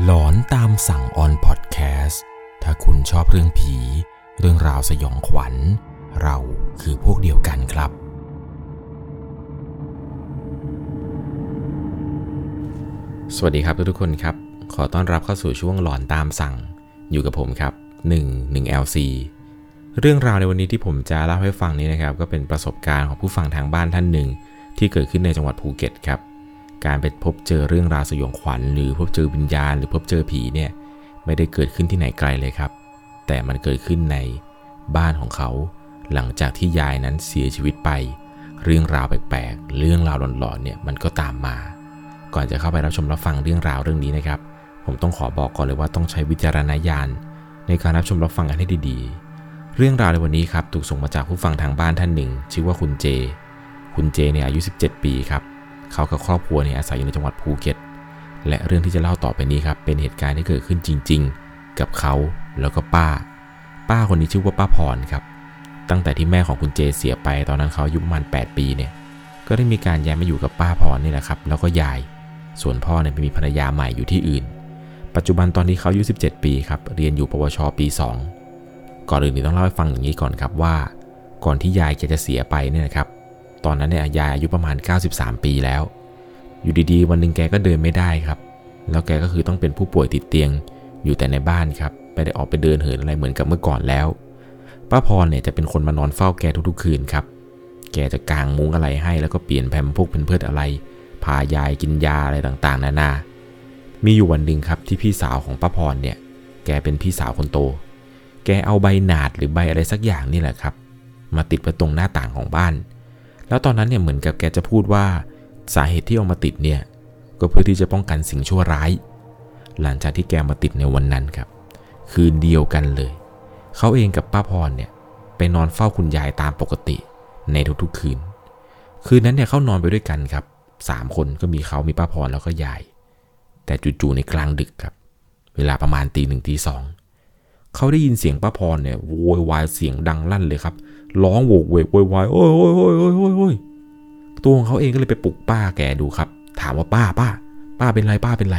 หลอนตามสั่งออนพอดแคสต์ถ้าคุณชอบเรื่องผี เรื่องราวสยองขวัญ เราคือพวกเดียวกันครับ สวัสดีครับทุกๆคนครับ ขอต้อนรับเข้าสู่ช่วงหลอนตามสั่งอยู่กับผมครับ1 1 LC เรื่องราวในวันนี้ที่ผมจะเล่าให้ฟังนี้นะครับ ก็เป็นประสบการณ์ของผู้ฟังทางบ้านท่านหนึ่ง ที่เกิดขึ้นในจังหวัดภูเก็ตครับ การไปพบเจอเรื่องราวสยองขวัญ หรือพบเจอวิญญาณ หรือพบเจอผีเนี่ยไม่ได้เกิดขึ้นที่ไหนไกลเลยครับ แต่มันเกิดขึ้นในบ้านของเขา หลังจากที่ยายนั้นเสียชีวิตไป เรื่องราวแปลกๆ เรื่องราวหลอนๆเนี่ยมันก็ตามมา ก่อนจะเข้าไปรับชมรับฟังเรื่องราวเรื่องนี้นะครับ ผมต้องขอบอกก่อนเลยว่าต้องใช้วิจารณญาณในการรับชมรับฟังกันให้ดีๆ เรื่องราวในวันนี้ครับถูกส่งมาจากผู้ฟังทางบ้านท่านหนึ่ง ชื่อว่าคุณเจ คุณเจเนี่ยอายุ 17 ปีครับ เขากับครอบครัวเนี่ยอาศัยอยู่ในจังหวัดภูเก็ต และเรื่องที่จะเล่าต่อไปนี้ครับเป็นเหตุการณ์ที่เกิดขึ้นจริง ๆ กับเขาแล้วก็ป้า ป้าคนนี้ชื่อว่าป้าพรครับ ตั้งแต่ที่แม่ของคุณเจเสียไปตอนนั้นเขาอายุประมาณ 8 ปีเนี่ยก็ได้มีการย้ายมาอยู่กับป้าพรนี่แหละครับแล้วก็ยาย ส่วนพ่อเนี่ยไปมีภรรยาใหม่อยู่ที่อื่น ปัจจุบันตอนที่เขาอายุ17 ปีครับเรียนอยู่ปวชปี 2 ก่อนอื่นต้องเล่าให้ฟังอย่างนี้ก่อนครับว่า ก่อนที่ยายแกจะเสียไปเนี่ยนะครับ ตอนนั้นเนี่ยยายอายุประมาณ 93 ปีแล้ว อยู่ดีๆ วันหนึ่งแกก็เดินไม่ได้ครับ แล้วแกก็คือต้องเป็นผู้ป่วยติดเตียง อยู่แต่ในบ้านครับ ไม่ได้ออกไปเดินเหินอะไรเหมือนกับเมื่อก่อนแล้ว ป้าพรเนี่ยจะเป็นคนมานอนเฝ้าแกทุกๆ คืนครับ แกจะกางมุ้งอะไรให้ แล้วก็เปลี่ยนแผ่นพวกเป็นเพื่ออะไร พายายกินยาอะไรต่างๆ นานา มีอยู่วันหนึ่งครับที่พี่สาวของป้าพรเนี่ย แกเป็นพี่สาวคนโต แกเอาใบหนาดหรือใบอะไรสักอย่างนี่แหละครับ มาติดไว้ตรงหน้าต่างของบ้าน แล้วตอนนั้นเนี่ยเหมือนกับแกจะพูดว่าสาเหตุที่เอามาติดเนี่ยก็เพื่อที่จะป้องกันสิ่งชั่วร้าย หลังจากที่แกมาติดในวันนั้นครับ คืนเดียวกันเลย เขาเองกับป้าพรเนี่ยไปนอนเฝ้าคุณยายตามปกติในทุกๆคืน คืนนั้นเนี่ยเขานอนไปด้วยกันครับสามคนก็มีเขามีป้าพรแล้วก็ยาย แต่จู่ๆในกลางดึกครับ เวลาประมาณตีหนึ่งตีสองเขาได้ยินเสียงป้าพรเนี่ยโวยวายเสียงดังลั่นเลยครับ ร้องโวกเวกโวยวายโอ้ยโอ้ยโอ้ยโอ้ยโอ้ยอยตัวของเขาเองก็เลยไปปลุกป้าแกดูครับ ถามว่าป้าป้า ป้าเป็นไรป้าเป็นไร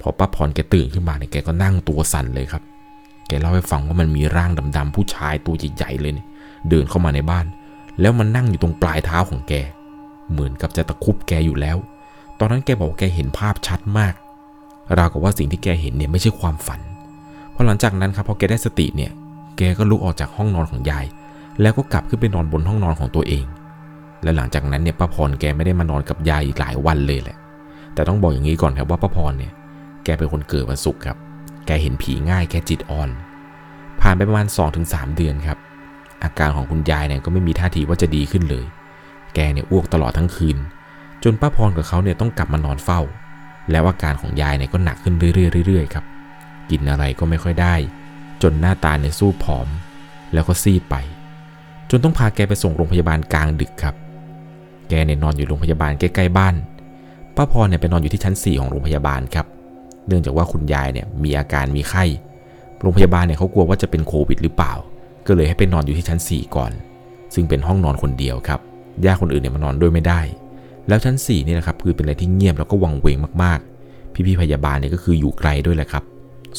พอป้าพรแกตื่นขึ้นมาเนี่ยแกก็นั่งตัวสั่นเลยครับ แกเล่าให้ฟังว่ามันมีร่างดำๆผู้ชายตัวใหญ่ๆเลยเนี่ยเดินเข้ามาในบ้าน แล้วมันนั่งอยู่ตรงปลายเท้าของแก เหมือนกับจะตะคุบแกอยู่แล้ว ตอนนั้นแกบอกแกเห็นภาพชัดมาก ราวกับว่าสิ่งที่แกเห็นเนี่ยไม่ใช่ความฝันพอหลังจากนั้นครับพอแกได้สติเนี่ย แกก็ลุกออกจากห้องนอนของยาย แล้วก็กลับขึ้นไปนอนบนห้องนอนของตัวเอง และหลังจากนั้นเนี่ยป้าพรแกไม่ได้มานอนกับยายอีกหลายวันเลยแหละ แต่ต้องบอกอย่างนี้ก่อนครับว่าป้าพรเนี่ย แกเป็นคนเกิดวันศุกร์ครับ แกเห็นผีง่ายแกจิตอ่อน ผ่านไปประมาณ 2-3 เดือนครับ อาการของคุณยายเนี่ยก็ไม่มีท่าทีว่าจะดีขึ้นเลย แกเนี่ยอ้วกตลอดทั้งคืน จนป้าพรกับเขาเนี่ยต้องกลับมานอนเฝ้า แล้วอาการของยายเนี่ยก็หนักขึ้นเรื่อยๆๆครับ กินอะไรก็ไม่ค่อยได้ จนหน้าตาเนี่ยสู้ผอม แล้วก็ซีดไป จนต้องพาแกไปส่งโรงพยาบาลกลางดึกครับ แกเนี่ยนอนอยู่โรงพยาบาลใกล้ๆบ้าน ป้าพรเนี่ยไปนอนอยู่ที่ชั้น 4 ของโรงพยาบาลครับ เนื่องจากว่าคุณยายเนี่ยมีอาการมีไข้ โรงพยาบาลเนี่ยเขากลัวว่าจะเป็นโควิดหรือเปล่า ก็เลยให้ไปนอนอยู่ที่ชั้น 4 ก่อน ซึ่งเป็นห้องนอนคนเดียวครับ ญาติคนอื่นเนี่ยมานอนด้วยไม่ได้ แล้วชั้น4นี่นะครับคือเป็นอะไรที่เงียบแล้วก็วังเวงมากๆ พี่ๆพยาบาลเนี่ยก็คืออยู่ไกลด้วยแหละครับ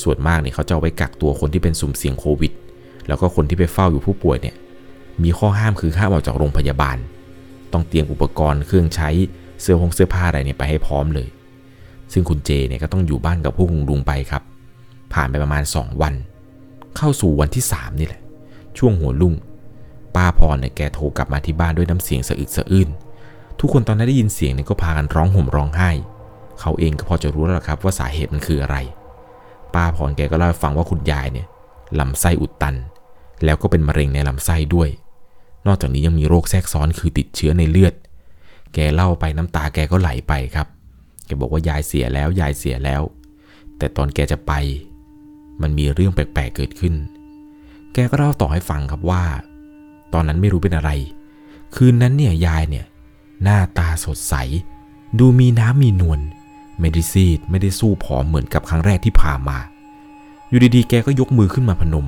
ส่วนมากเนี่ยเขาจะเอาไว้กักตัวคนที่เป็นสุ่มเสี่ยงโควิด แล้วก็คนที่ไปเฝ้าอยู่ผู้ป่วยเนี่ย มีข้อห้ามคือห้ามออกจากโรงพยาบาล ต้องเตรียมอุปกรณ์เครื่องใช้เสื้อผงเสื้อผ้าอะไรเนี่ยไปให้พร้อมเลย ซึ่งคุณเจเนี่ยก็ต้องอยู่บ้านกับพวกลุงไปครับ ผ่านไปประมาณ 2 วัน เข้าสู่วันที่ 3 นี่แหละ ช่วงหัวลุ่ง ป้าพรเนี่ยแกโทรกลับมาที่บ้านด้วยน้ำเสียงสะอึกสะอื้น ทุกคนตอนนั้นได้ยินเสียงเนี่ยก็พากันร้องห่มร้องไห้ เขาเองก็พอจะรู้แล้วครับว่าสาเหตุมันคืออะไร ป้าพรแกก็เล่าให้ฟังว่าคุณยายเนี่ยลำไส้อุดตัน แล้วก็เป็นมะเร็งในลำไส้ด้วย นอกจากนี้ยังมีโรคแทรกซ้อนคือติดเชื้อในเลือด แกเล่าไปน้ำตาแกก็ไหลไปครับ แกบอกว่ายายเสียแล้วยายเสียแล้ว แต่ตอนแกจะไป มันมีเรื่องแปลกๆเกิดขึ้น แกก็เล่าต่อให้ฟังครับว่า ตอนนั้นไม่รู้เป็นอะไร คืนนั้นเนี่ยยายเนี่ย หน้าตาสดใส ดูมีน้ำมีนวลไม่ได้ซีดไม่ได้สู้ผอมเหมือนกับครั้งแรกที่ผ่ามา อยู่ดีๆ แกก็ยกมือขึ้นมาพนม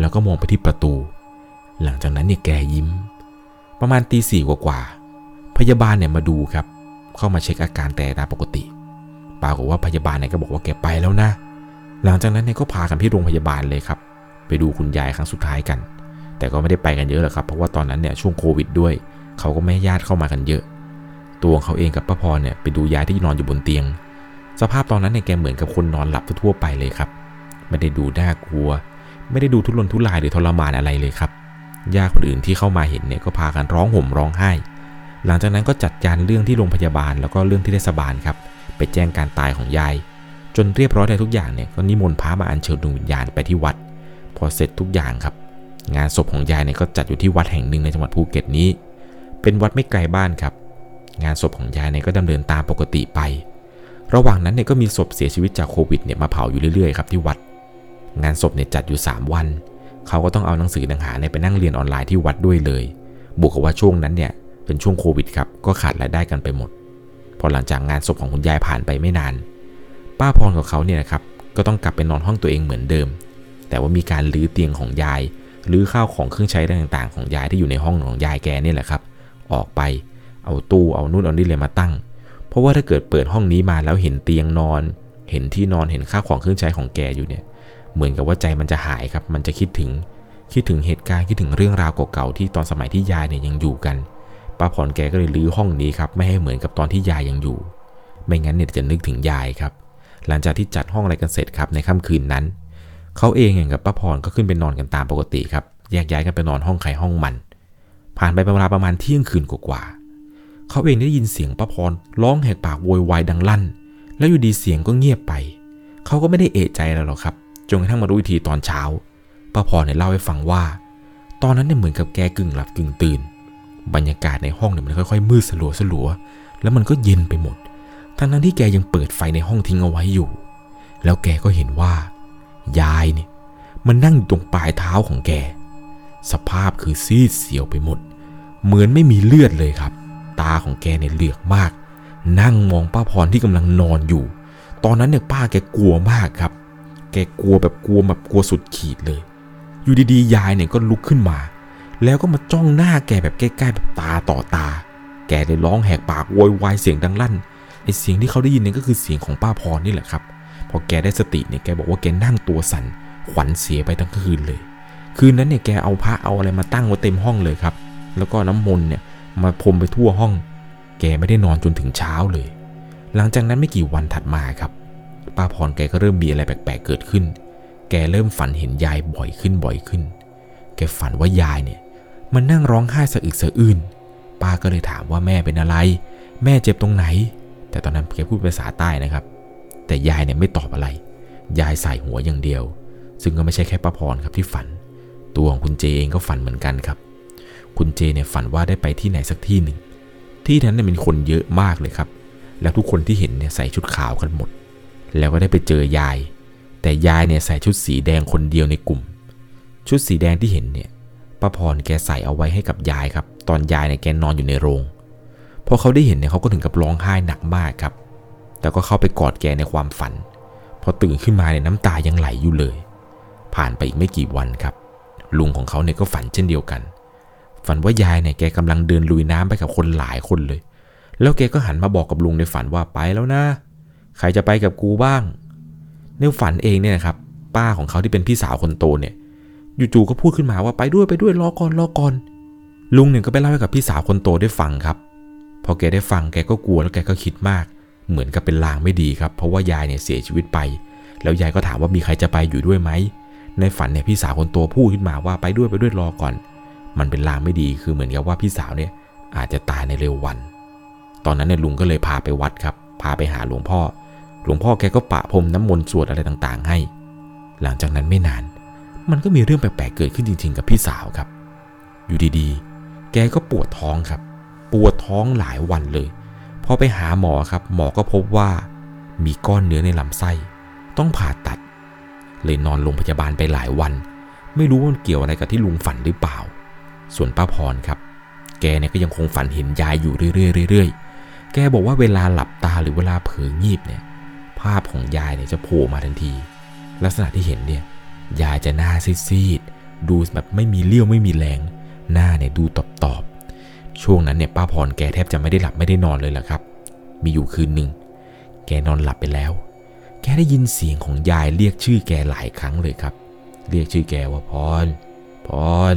แล้วก็มองไปที่ประตู หลังจากนั้นเนี่ยแกยิ้ม ประมาณตีสี่กว่าๆพยาบาลเนี่ยมาดูครับ เข้ามาเช็คอาการแต่ตามปกติปรากฏว่าพยาบาลเนี่ยก็บอกว่าแกไปแล้วนะ หลังจากนั้นเนี่ยก็พากันที่โรงพยาบาลเลยครับ ไปดูคุณยายครั้งสุดท้ายกัน แต่ก็ไม่ได้ไปกันเยอะหรอกครับ เพราะว่าตอนนั้นเนี่ยช่วงโควิดด้วย เขาก็ไม่ให้ญาติเข้ามากันเยอะ ตัวเขาเองกับป้าพรเนี่ยไปดูยายที่นอนอยู่บนเตียง สภาพตอนนั้นเนี่ยแกเหมือนกับคนนอนหลับทั่วไปเลยครับ ไม่ได้ดูน่ากลัว ไม่ได้ดูทุรนทุรายหรือทรมานอะไรเลยครับ ญาติคนอื่นที่เข้ามาเห็นเนี่ยก็พากันร้องห่มร้องไห้ หลังจากนั้นก็จัดการเรื่องที่โรงพยาบาลแล้วก็เรื่องที่เทศบาลครับ ไปแจ้งการตายของยาย จนเรียบร้อยได้ทุกอย่างเนี่ยก็นิมนต์พระมาอัญเชิญดวงวิญญาณไปที่วัด พอเสร็จทุกอย่างครับ งานศพของยายเนี่ยก็จัดอยู่ที่วัดแห่งหนึ่งในจังหวัดภูเก็ตนี้ เป็นวัดไม่ไกลบ้านครับ งานศพของยายเนี่ยก็ดำเนินตามปกติไป ระหว่างนั้นเนี่ยก็มีศพเสียชีวิตจากโควิดเนี่ยมาเผาอยู่เรื่อยๆครับที่วัด งานศพเนี่ยจัดอยู่ 3 วัน เขาก็ต้องเอาหนังสือหนังหาเนี่ยไปนั่งเรียนออนไลน์ที่วัดด้วยเลย บวกกับว่าช่วงนั้นเนี่ยเป็นช่วงโควิดครับ ก็ขาดรายได้กันไปหมด พอหลังจากงานศพของคุณยายผ่านไปไม่นาน ป้าพรของเขาเนี่ยนะครับ ก็ต้องกลับไปนอนห้องตัวเองเหมือนเดิม แต่ว่ามีการลื้อเตียงของยายลื้อข้าวของเครื่องใช้ต่างๆ ของยายที่อยู่ในห้องของยายแกนี่แหละครับ ออกไป เอาตู้ เอานู่นเอานี่เลยมาตั้ง เพราะว่าถ้าเกิดเปิดห้องนี้มาแล้วเห็นเตียงนอน เห็นที่นอน เห็นข้าวของเครื่องใช้ของแกอยู่เนี่ย เหมือนกับว่าใจมันจะหายครับ มันจะคิดถึงคิดถึงเหตุการณ์คิดถึงเรื่องราวเก่าๆที่ตอนสมัยที่ยายเนี่ยยังอยู่กันป้าพรแกก็เลยรื้อห้องนี้ครับไม่ให้เหมือนกับตอนที่ยายยังอยู่ ไม่งั้นเนี่ยจะนึกถึงยายครับ หลังจากที่จัดห้องอะไรกันเสร็จครับในค่ำคืนนั้นเขาเองอย่างกับป้าพรก็ขึ้นไปนอนกันตามปกติครับแยกย้ายกันไปนอนห้องใครห้องมัน ผ่านไปเวลาประมาณเที่ยงคืนกว่าๆเขาเองได้ยินเสียงป้าพรร้องแหกปากโวยวายดังลั่น แล้วอยู่ดีเสียงก็เงียบไปเขาก็ไม่ได้เอะใจอะไรหรอกครับ จนกระทั่งมารู้อีกทีตอนเช้าป้าพรเนี่ยเล่าให้ฟังว่า ตอนนั้นเนี่ยเหมือนกับแกกึ่งหลับกึ่งตื่น บรรยากาศในห้องเนี่ยมันค่อยๆมืดสลัวสลัวแล้วมันก็เย็นไปหมด ทั้งนั้นที่แกยังเปิดไฟในห้องทิ้งเอาไว้อยู่ แล้วแกก็เห็นว่า ยายเนี่ยมันนั่งอยู่ตรงปลายเท้าของแก สภาพคือซีดเสียวไปหมด เหมือนไม่มีเลือดเลยครับ ตาของแกเนี่ยเหลือกมาก นั่งมองป้าพรที่กำลังนอนอยู่ ตอนนั้นเนี่ยป้าแกกลัวมากครับ แกกลัวแบบกลัวแบบกลัวสุดขีดเลย อยู่ดีๆ ยายเนี่ยก็ลุกขึ้นมา แล้วก็มาจ้องหน้าแกแบบใกล้ๆแบบตาต่อตา แกเลยร้องแหกปากโวยวายเสียงดังลั่นไอเสียงที่เขาได้ยินเนี่ยก็คือเสียงของป้าพรนี่แหละครับ พอแกได้สติเนี่ยแกบอกว่าแกนั่งตัวสั่นขวัญเสียไปทั้งคืนเลย คืนนั้นเนี่ยแกเอาพระเอาอะไรมาตั้งไว้เต็มห้องเลยครับ แล้วก็น้ำมนต์เนี่ยมาพรมไปทั่วห้อง แกไม่ได้นอนจนถึงเช้าเลย หลังจากนั้นไม่กี่วันถัดมาครับ ป้าพรแกก็เริ่มมีอะไรแปลกๆเกิดขึ้น แกเริ่มฝันเห็นยายบ่อยขึ้นบ่อยขึ้น แกฝันว่ายายเนี่ย มันนั่งร้องไห้สะอึกสะอื้น ป้าก็เลยถามว่าแม่เป็นอะไร แม่เจ็บตรงไหน แต่ตอนนั้นแกพูดภาษาใต้นะครับ แต่ยายเนี่ยไม่ตอบอะไร ยายใส่หัวอย่างเดียว ซึ่งก็ไม่ใช่แค่ป้าพรครับที่ฝัน ตัวของคุณเจเองก็ฝันเหมือนกันครับ คุณเจเนี่ยฝันว่าได้ไปที่ไหนสักที่หนึ่ง ที่นั้นเนี่ยมีคนเยอะมากเลยครับ แล้วทุกคนที่เห็นเนี่ยใส่ชุดขาวกันหมด แล้วก็ได้ไปเจอยาย แต่ยายเนี่ยใส่ชุดสีแดงคนเดียวในกลุ่ม ชุดสีแดงที่เห็นเนี่ยป้าพรแกใส่เอาไว้ให้กับยายครับ ตอนยายเนี่ยแกนอนอยู่ในโรงพอเขาได้เห็นเนี่ยเขาก็ถึงกับร้องไห้หนักมากครับ แต่ก็เข้าไปกอดแกในความฝัน พอตื่นขึ้นมาเนี่ยน้ำตายังไหลอยู่เลย ผ่านไปอีกไม่กี่วันครับ ลุงของเขาเนี่ยก็ฝันเช่นเดียวกัน ฝันว่ายายเนี่ยแกกำลังเดินลุยน้ำไปกับคนหลายคนเลย แล้วแกก็หันมาบอกกับลุงในฝันว่าไปแล้วนะ ใครจะไปกับกูบ้าง ในฝันเองเนี่ยนะครับ ป้าของเขาที่เป็นพี่สาวคนโตเนี่ย จู่ๆก็พูดขึ้นมาว่าไปด้วยไปด้วยรอก่อนรอก่อน ลุงหนึ่งก็ไปเล่าให้กับพี่สาวคนโตได้ฟังครับ พอแกได้ฟังแกก็กลัวแล้วแกก็คิดมาก เหมือนกับเป็นลางไม่ดีครับ เพราะว่ายายเนี่ยเสียชีวิตไป แล้วยายก็ถามว่ามีใครจะไปอยู่ด้วยไหม ในฝันเนี่ยพี่สาวคนโตพูดขึ้นมาว่าไปด้วยไปด้วยรอก่อน มันเป็นลางไม่ดีคือเหมือนกับว่าพี่สาวเนี่ยอาจจะตายในเร็ววัน ตอนนั้นเนี่ยลุงก็เลยพาไปวัดครับ พาไปหาหลวงพ่อ หลวงพ่อแกก็ปะพรมน้ำมนต์สวดอะไรต่างๆ ให้ หลังจากนั้นไม่นาน มันก็มีเรื่องแปลกๆเกิดขึ้นจริง ๆ กับพี่สาวครับ อยู่ดีๆ แกก็ปวดท้องครับ ปวดท้องหลายวันเลยพอไปหาหมอครับ หมอก็พบว่ามีก้อนเนื้อในลำไส้ ต้องผ่าตัด เลยนอนโรงพยาบาลไปหลายวัน ไม่รู้ว่ามันเกี่ยวอะไรกับที่ลุงฝันหรือเปล่า ส่วนป้าพรครับ แกเนี่ยก็ยังคงฝันเห็นยายอยู่เรื่อยๆเรื่อยๆแกบอกว่าเวลาหลับตาหรือเวลาเผลองีบเนี่ย ภาพของยายเนี่ยจะโผล่มาทันที ลักษณะที่เห็นเนี่ยยายจะหน้าซีดๆดูแบบไม่มีเลี้ยวไม่มีแรง หน้าเนี่ยดูตอบๆช่วงนั้นเนี่ยป้าพรแกแทบจะไม่ได้หลับไม่ได้นอนเลยแหละครับ มีอยู่คืนหนึ่งแกแกนอนหลับไปแล้ว แกได้ยินเสียงของยายเรียกชื่อแกหลายครั้งเลยครับ เรียกชื่อแกว่าพร พร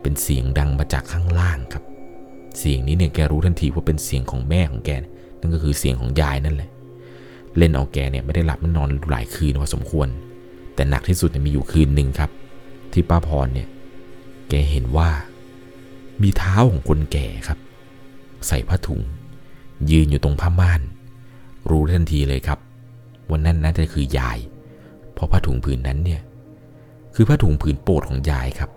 เป็นเสียงดังมาจากข้างล่างครับ เสียงนี้เนี่ยแกรู้ทันทีว่าเป็นเสียงของแม่ของแก นั่นก็คือเสียงของยายนั่นแหละ เล่นเอาแกเนี่ยไม่ได้หลับไม่นอนหลายคืนพอสมควร แต่หนักที่สุดเนี่ยมีอยู่คืนหนึ่งครับ ที่ป้าพรเนี่ย แกเห็นว่า มีเท้าของคนแก่ครับ ใส่ผ้าถุง ยืนอยู่ตรงผ้าม่าน รู้ทันทีเลยครับวันนั้นน่าจะคือยาย เพราะผ้าถุงผืนนั้นเนี่ย คือผ้าถุงผืนโปรดของยายครับ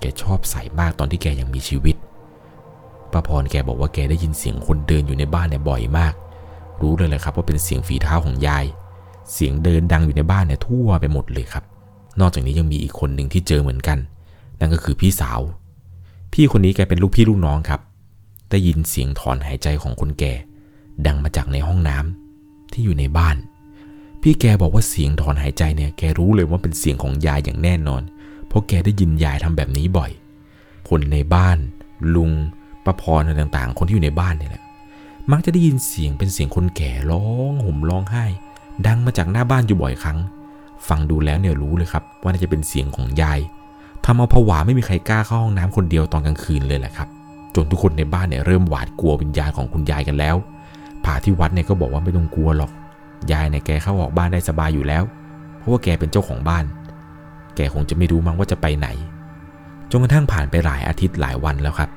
แกชอบใส่มากตอนที่แกยังมีชีวิตป้าพรแกบอกว่าแกได้ยินเสียงคนเดินอยู่ในบ้านเนี่ยบ่อยมาก รู้เลยแหละครับว่าเป็นเสียงฝีเท้าของยาย เสียงเดินดังอยู่ในบ้านเนี่ยทั่วไปหมดเลยครับ นอกจากนี้ยังมีอีกคนหนึ่งที่เจอเหมือนกัน นั่นก็คือพี่สาว พี่คนนี้แกเป็นลูกพี่ลูกน้องครับ ได้ยินเสียงถอนหายใจของคนแก่ ดังมาจากในห้องน้ำที่อยู่ในบ้าน พี่แกบอกว่าเสียงถอนหายใจเนี่ยแกรู้เลยว่าเป็นเสียงของยายอย่างแน่นอน เพราะแกได้ยินยายทำแบบนี้บ่อย คนในบ้าน ลุงป้าพรอะไรต่างๆ คนที่อยู่ในบ้านเนี่ยแหละ มักจะได้ยินเสียงเป็นเสียงคนแก่ร้องห่มร้องไห้ ดังมาจากหน้าบ้านอยู่บ่อยครั้ง ฟังดูแล้วเนี่ยรู้เลยครับ ว่าน่าจะเป็นเสียงของยายทำเอาผวาไม่มีใครกล้าเข้าห้องน้ำคนเดียวตอนกลางคืนเลยแหละครับ จนทุกคนในบ้านเนี่ยเริ่มหวาดกลัววิญญาณของคุณยายกันแล้วผาที่วัดเนี่ยก็บอกว่าไม่ต้องกลัวหรอก ยายเนี่ยแกเข้าออกบ้านได้สบายอยู่แล้ว เพราะว่าแกเป็นเจ้าของบ้าน แกคงจะไม่รู้มั้งว่าจะไปไหน จนกระทั่งผ่านไปหลายอาทิตย์หลายวันแล้วครับ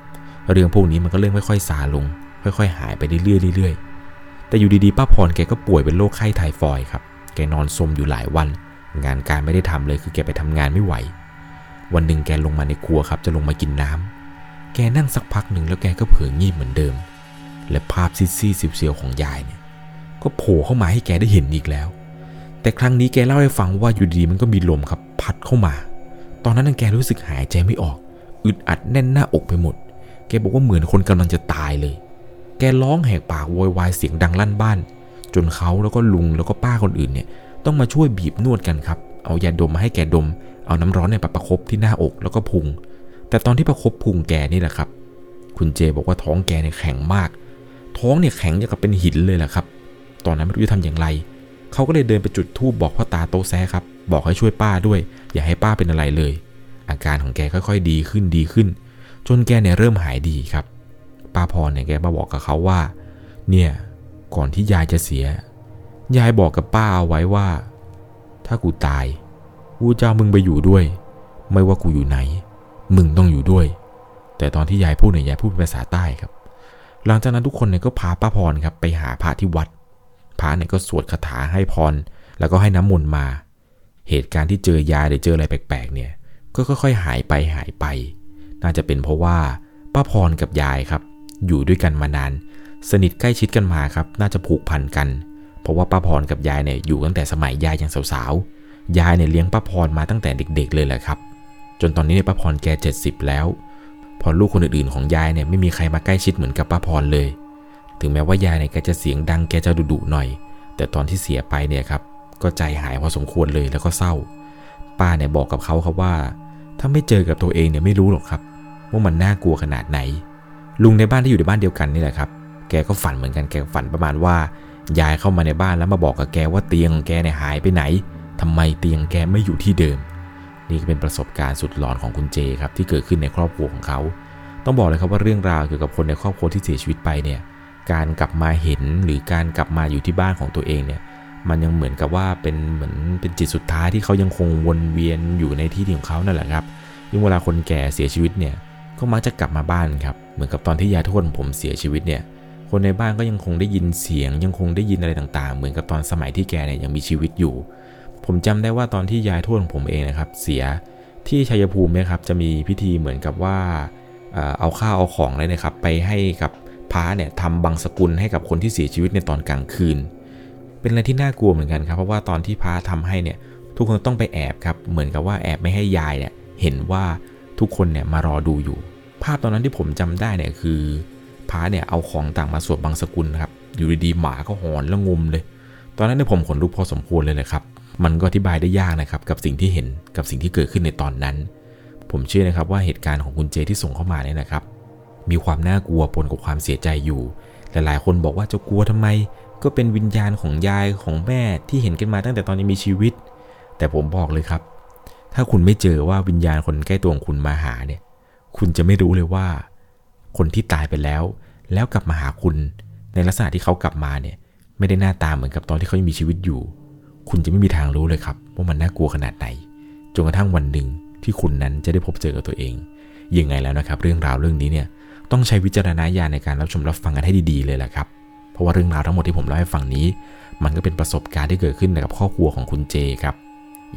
เรื่องพวกนี้มันก็เริ่มค่อยๆซาลง ค่อยๆ หายไปเรื่อยๆเรื่อยๆ แต่อยู่ดีๆ ป้าพรแกก็ป่วยเป็นโรคไข้ไทฟอยครับ แกนอนสมอยู่หลายวัน งานการไม่ได้ทำเลยคือแกไปทำงานไม่ไหว วันหนึ่งแกลงมาในครัวครับ จะลงมากินน้ำแกนั่งสักพักหนึ่งแล้วแกก็เผลองีบเหมือนเดิม และภาพซีซีสิบเซียวของยายเนี่ย ก็โผล่เข้ามาให้แกได้เห็นอีกแล้ว แต่ครั้งนี้แกเล่าให้ฟังว่าอยู่ดีมันก็มีลมครับ พัดเข้ามา ตอนนั้นแกรู้สึกหายใจไม่ออก อึดอัดแน่นหน้าอกไปหมด แกบอกว่าเหมือนคนกำลังจะตายเลย ร้องแหกปากโวยวายเสียงดังลั่นบ้าน จนเขาแล้วก็ลุงแล้วก็ป้าคนอื่นเนี่ยต้องมาช่วยบีบนวดกันครับ เอายาดมมาให้แกดม เอาน้ำร้อนเนี่ยประคบที่หน้าอกแล้วก็พุง แต่ตอนที่ประคบพุงแกนี่แหละครับ คุณเจบอกว่าท้องแกเนี่ยแข็งมาก ท้องเนี่ยแข็งอย่างกับเป็นหินเลยแหละครับ ตอนนั้นไม่รู้จะทำอย่างไร เขาก็เลยเดินไปจุดธูปบอกพ่อตาโตแซครับ บอกให้ช่วยป้าด้วย อย่าให้ป้าเป็นอะไรเลย อาการของแกค่อยๆ ดีขึ้นดีขึ้น จนแกเนี่ยเริ่มหายดีครับ ป้าพรเนี่ยแกมาบอกกับเขาว่า เนี่ยก่อนที่ยายจะเสีย ยายบอกกับป้าเอาไว้ว่า ถ้ากูตายกูจะมึงไปอยู่ด้วย ไม่ว่ากูอยู่ไหน มึงต้องอยู่ด้วย แต่ตอนที่ยายพูดเนี่ยยายพูดเป็นภาษาใต้ครับ หลังจากนั้นทุกคนเนี่ยก็พาป้าพรครับไปหาพระที่วัดพระเนี่ยก็สวดคาถาให้พร แล้วก็ให้น้ำมนต์มา เหตุการณ์ที่เจอยาหรือเจออะไรแปลกๆ เนี่ย ก็ค่อยๆหายไปหายไป น่าจะเป็นเพราะว่าป้าพรกับยายครับ อยู่ด้วยกันมานาน สนิทใกล้ชิดกันมาครับ น่าจะผูกพันกัน เพราะว่าป้าพรกับยายเนี่ยอยู่ตั้งแต่สมัยยายยังสาวๆ ยายเนี่ยเลี้ยงป้าพรมาตั้งแต่เด็ก ๆ เลยแหละครับ จนตอนนี้เนี่ยป้าพรแก70 แล้ว พอลูกคนอื่นๆของยายเนี่ยไม่มีใครมาใกล้ชิดเหมือนกับป้าพรเลย ถึงแม้ว่ายายเนี่ยแกจะเสียงดังแกจะดุๆหน่อย แต่ตอนที่เสียไปเนี่ยครับ ก็ใจหายพอสมควรเลยแล้วก็เศร้า ป้าเนี่ยบอกกับเขาครับว่า ถ้าไม่เจอกับตัวเองเนี่ยไม่รู้หรอกครับ ว่ามันน่ากลัวขนาดไหน ลุงในบ้านที่อยู่ในบ้านเดียวกันนี่แหละครับ แกก็ฝันเหมือนกัน แกฝันประมาณว่ายายเข้ามาในบ้านแล้วมาบอกกับแกว่าเตียงของแกเนี่ยหายไปไหนทำไมเตียงแกไม่อยู่ที่เดิม นี่ก็เป็นประสบการณ์สุดหลอนของคุณเจครับที่เกิดขึ้นในครอบครัวของเขา ต้องบอกเลยครับว่าเรื่องราวเกี่ยวกับคนในครอบครัวที่เสียชีวิตไปเนี่ย การกลับมาเห็นหรือการกลับมาอยู่ที่บ้านของตัวเองเนี่ย มันยังเหมือนกับว่าเป็นเหมือนเป็นจิตสุดท้ายที่เขายังคงวนเวียนอยู่ในที่ของเขานั่นแหละครับยิ่งเวลาคนแก่เสียชีวิตเนี่ย ก็มักจะกลับมาบ้านครับ เหมือนกับตอนที่ยายทวดผมเสียชีวิตเนี่ย คนในบ้านก็ยังคงได้ยินเสียง ยังคงได้ยินอะไรต่างๆ เหมือนกับตอนสมัยที่แกเนี่ยยังมีชีวิตอยู่ ผมจำได้ว่าตอนที่ยายทวดของผมเองนะครับ เสียที่ชัยภูมิเนี่ยครับจะมีพิธีเหมือนกับว่าเอาข้าวเอาของอะไรนะครับ ไปให้กับพระเนี่ยทำบังสกุลให้กับคนที่เสียชีวิตในตอนกลางคืน เป็นอะไรที่น่ากลัวเหมือนกันครับ เพราะว่าตอนที่พระทำให้เนี่ยทุกคนต้องไปแอบครับ เหมือนกับว่าแอบไม่ให้ยายเนี่ยเห็นว่าทุกคนเนี่ยมารอดูอยู่ ภาพตอนนั้นที่ผมจำได้เนี่ยคือพระเนี่ยเอาของต่างมาสวดบังสกุลครับ อยู่ดีๆหมาก็หอนแล้วงมเลย ตอนนั้นเนี่ยผมขนลุกพอสมควรเลยนะครับ มันก็อธิบายได้ยากนะครับกับสิ่งที่เห็นกับสิ่งที่เกิดขึ้นในตอนนั้น ผมเชื่อนะครับว่าเหตุการณ์ของคุณเจที่ส่งเข้ามาเนี่ยนะครับ มีความน่ากลัวปนกับความเสียใจอยู่ หลายๆคนบอกว่าจะกลัวทำไม ก็เป็นวิญญาณของยายของแม่ที่เห็นกันมาตั้งแต่ตอนยังมีชีวิต แต่ผมบอกเลยครับ ถ้าคุณไม่เจอว่าวิญญาณคนใกล้ตัวของคุณมาหาเนี่ย คุณจะไม่รู้เลยว่า คนที่ตายไปแล้ว แล้วกลับมาหาคุณในลักษณะที่เขากลับมาเนี่ย ไม่ได้หน้าตาเหมือนกับตอนที่เขายังมีชีวิตอยู่ คุณจะไม่มีทางรู้เลยครับว่ามันน่ากลัวขนาดไหนจนกระทั่งวันหนึ่งที่คุณนั้นจะได้พบเจอกับตัวเองยังไงแล้วนะครับ เรื่องราวเรื่องนี้เนี่ยต้องใช้วิจารณญาณในการรับชมรับฟังกันให้ดีๆเลยแหละครับ เพราะว่าเรื่องราวทั้งหมดที่ผมเล่าให้ฟังนี้ มันก็เป็นประสบการณ์ที่เกิดขึ้นกับครอบครัวของคุณเจครับ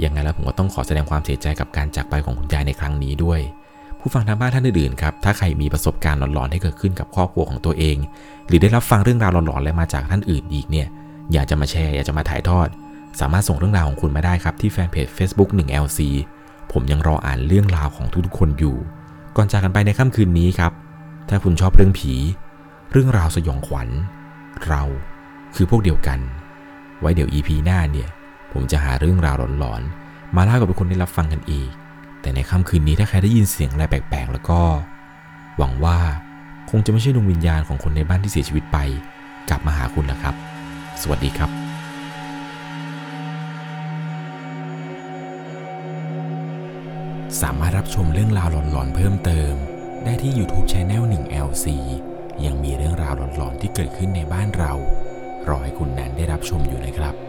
ยังไงแล้วผมก็ต้องขอแสดงความเสียใจกับการจากไปของคุณยายในครั้งนี้ด้วย ผู้ฟังทางบ้านท่านอื่นๆครับ ถ้าใครมีประสบการณ์หลอนๆที่เกิดขึ้นกับครอบครัวของตัวเอง หรือได้รับฟังเรื่องราวหลอนๆและมาจากท่านอื่นอีกเนี่ย อยากจะมาแชร์ อยากจะมาถ่ายทอด สามารถส่งเรื่องราวของคุณมาได้ครับที่แฟนเพจ Facebook 1LC ผมยังรออ่านเรื่องราวของทุกๆคนอยู่ ก่อนจากกันไปในค่ำคืนนี้ครับ ถ้าคุณชอบเรื่องผี เรื่องราวสยองขวัญ เราคือพวกเดียวกัน ไว้เดี๋ยว EP หน้าเนี่ย ผมจะหาเรื่องราวหลอนๆมาเล่ากับทุกคนได้รับฟังกันอีก แต่ในค่ำคืนนี้ถ้าใครได้ยินเสียงอะไรแปลกๆ แล้วก็ หวังว่าคงจะไม่ใช่ดวงวิญญาณของคนในบ้านที่เสียชีวิตไป กลับมาหาคุณแล้วครับ สวัสดีครับสามารถรับชมเรื่องราวหลอนๆ เพิ่มเติม ได้ที่ YouTube Channel 1 LC ยังมีเรื่องราวหลอนๆ ที่เกิดขึ้นในบ้านเรา รอให้คุณนั้นได้รับชมอยู่นะครับ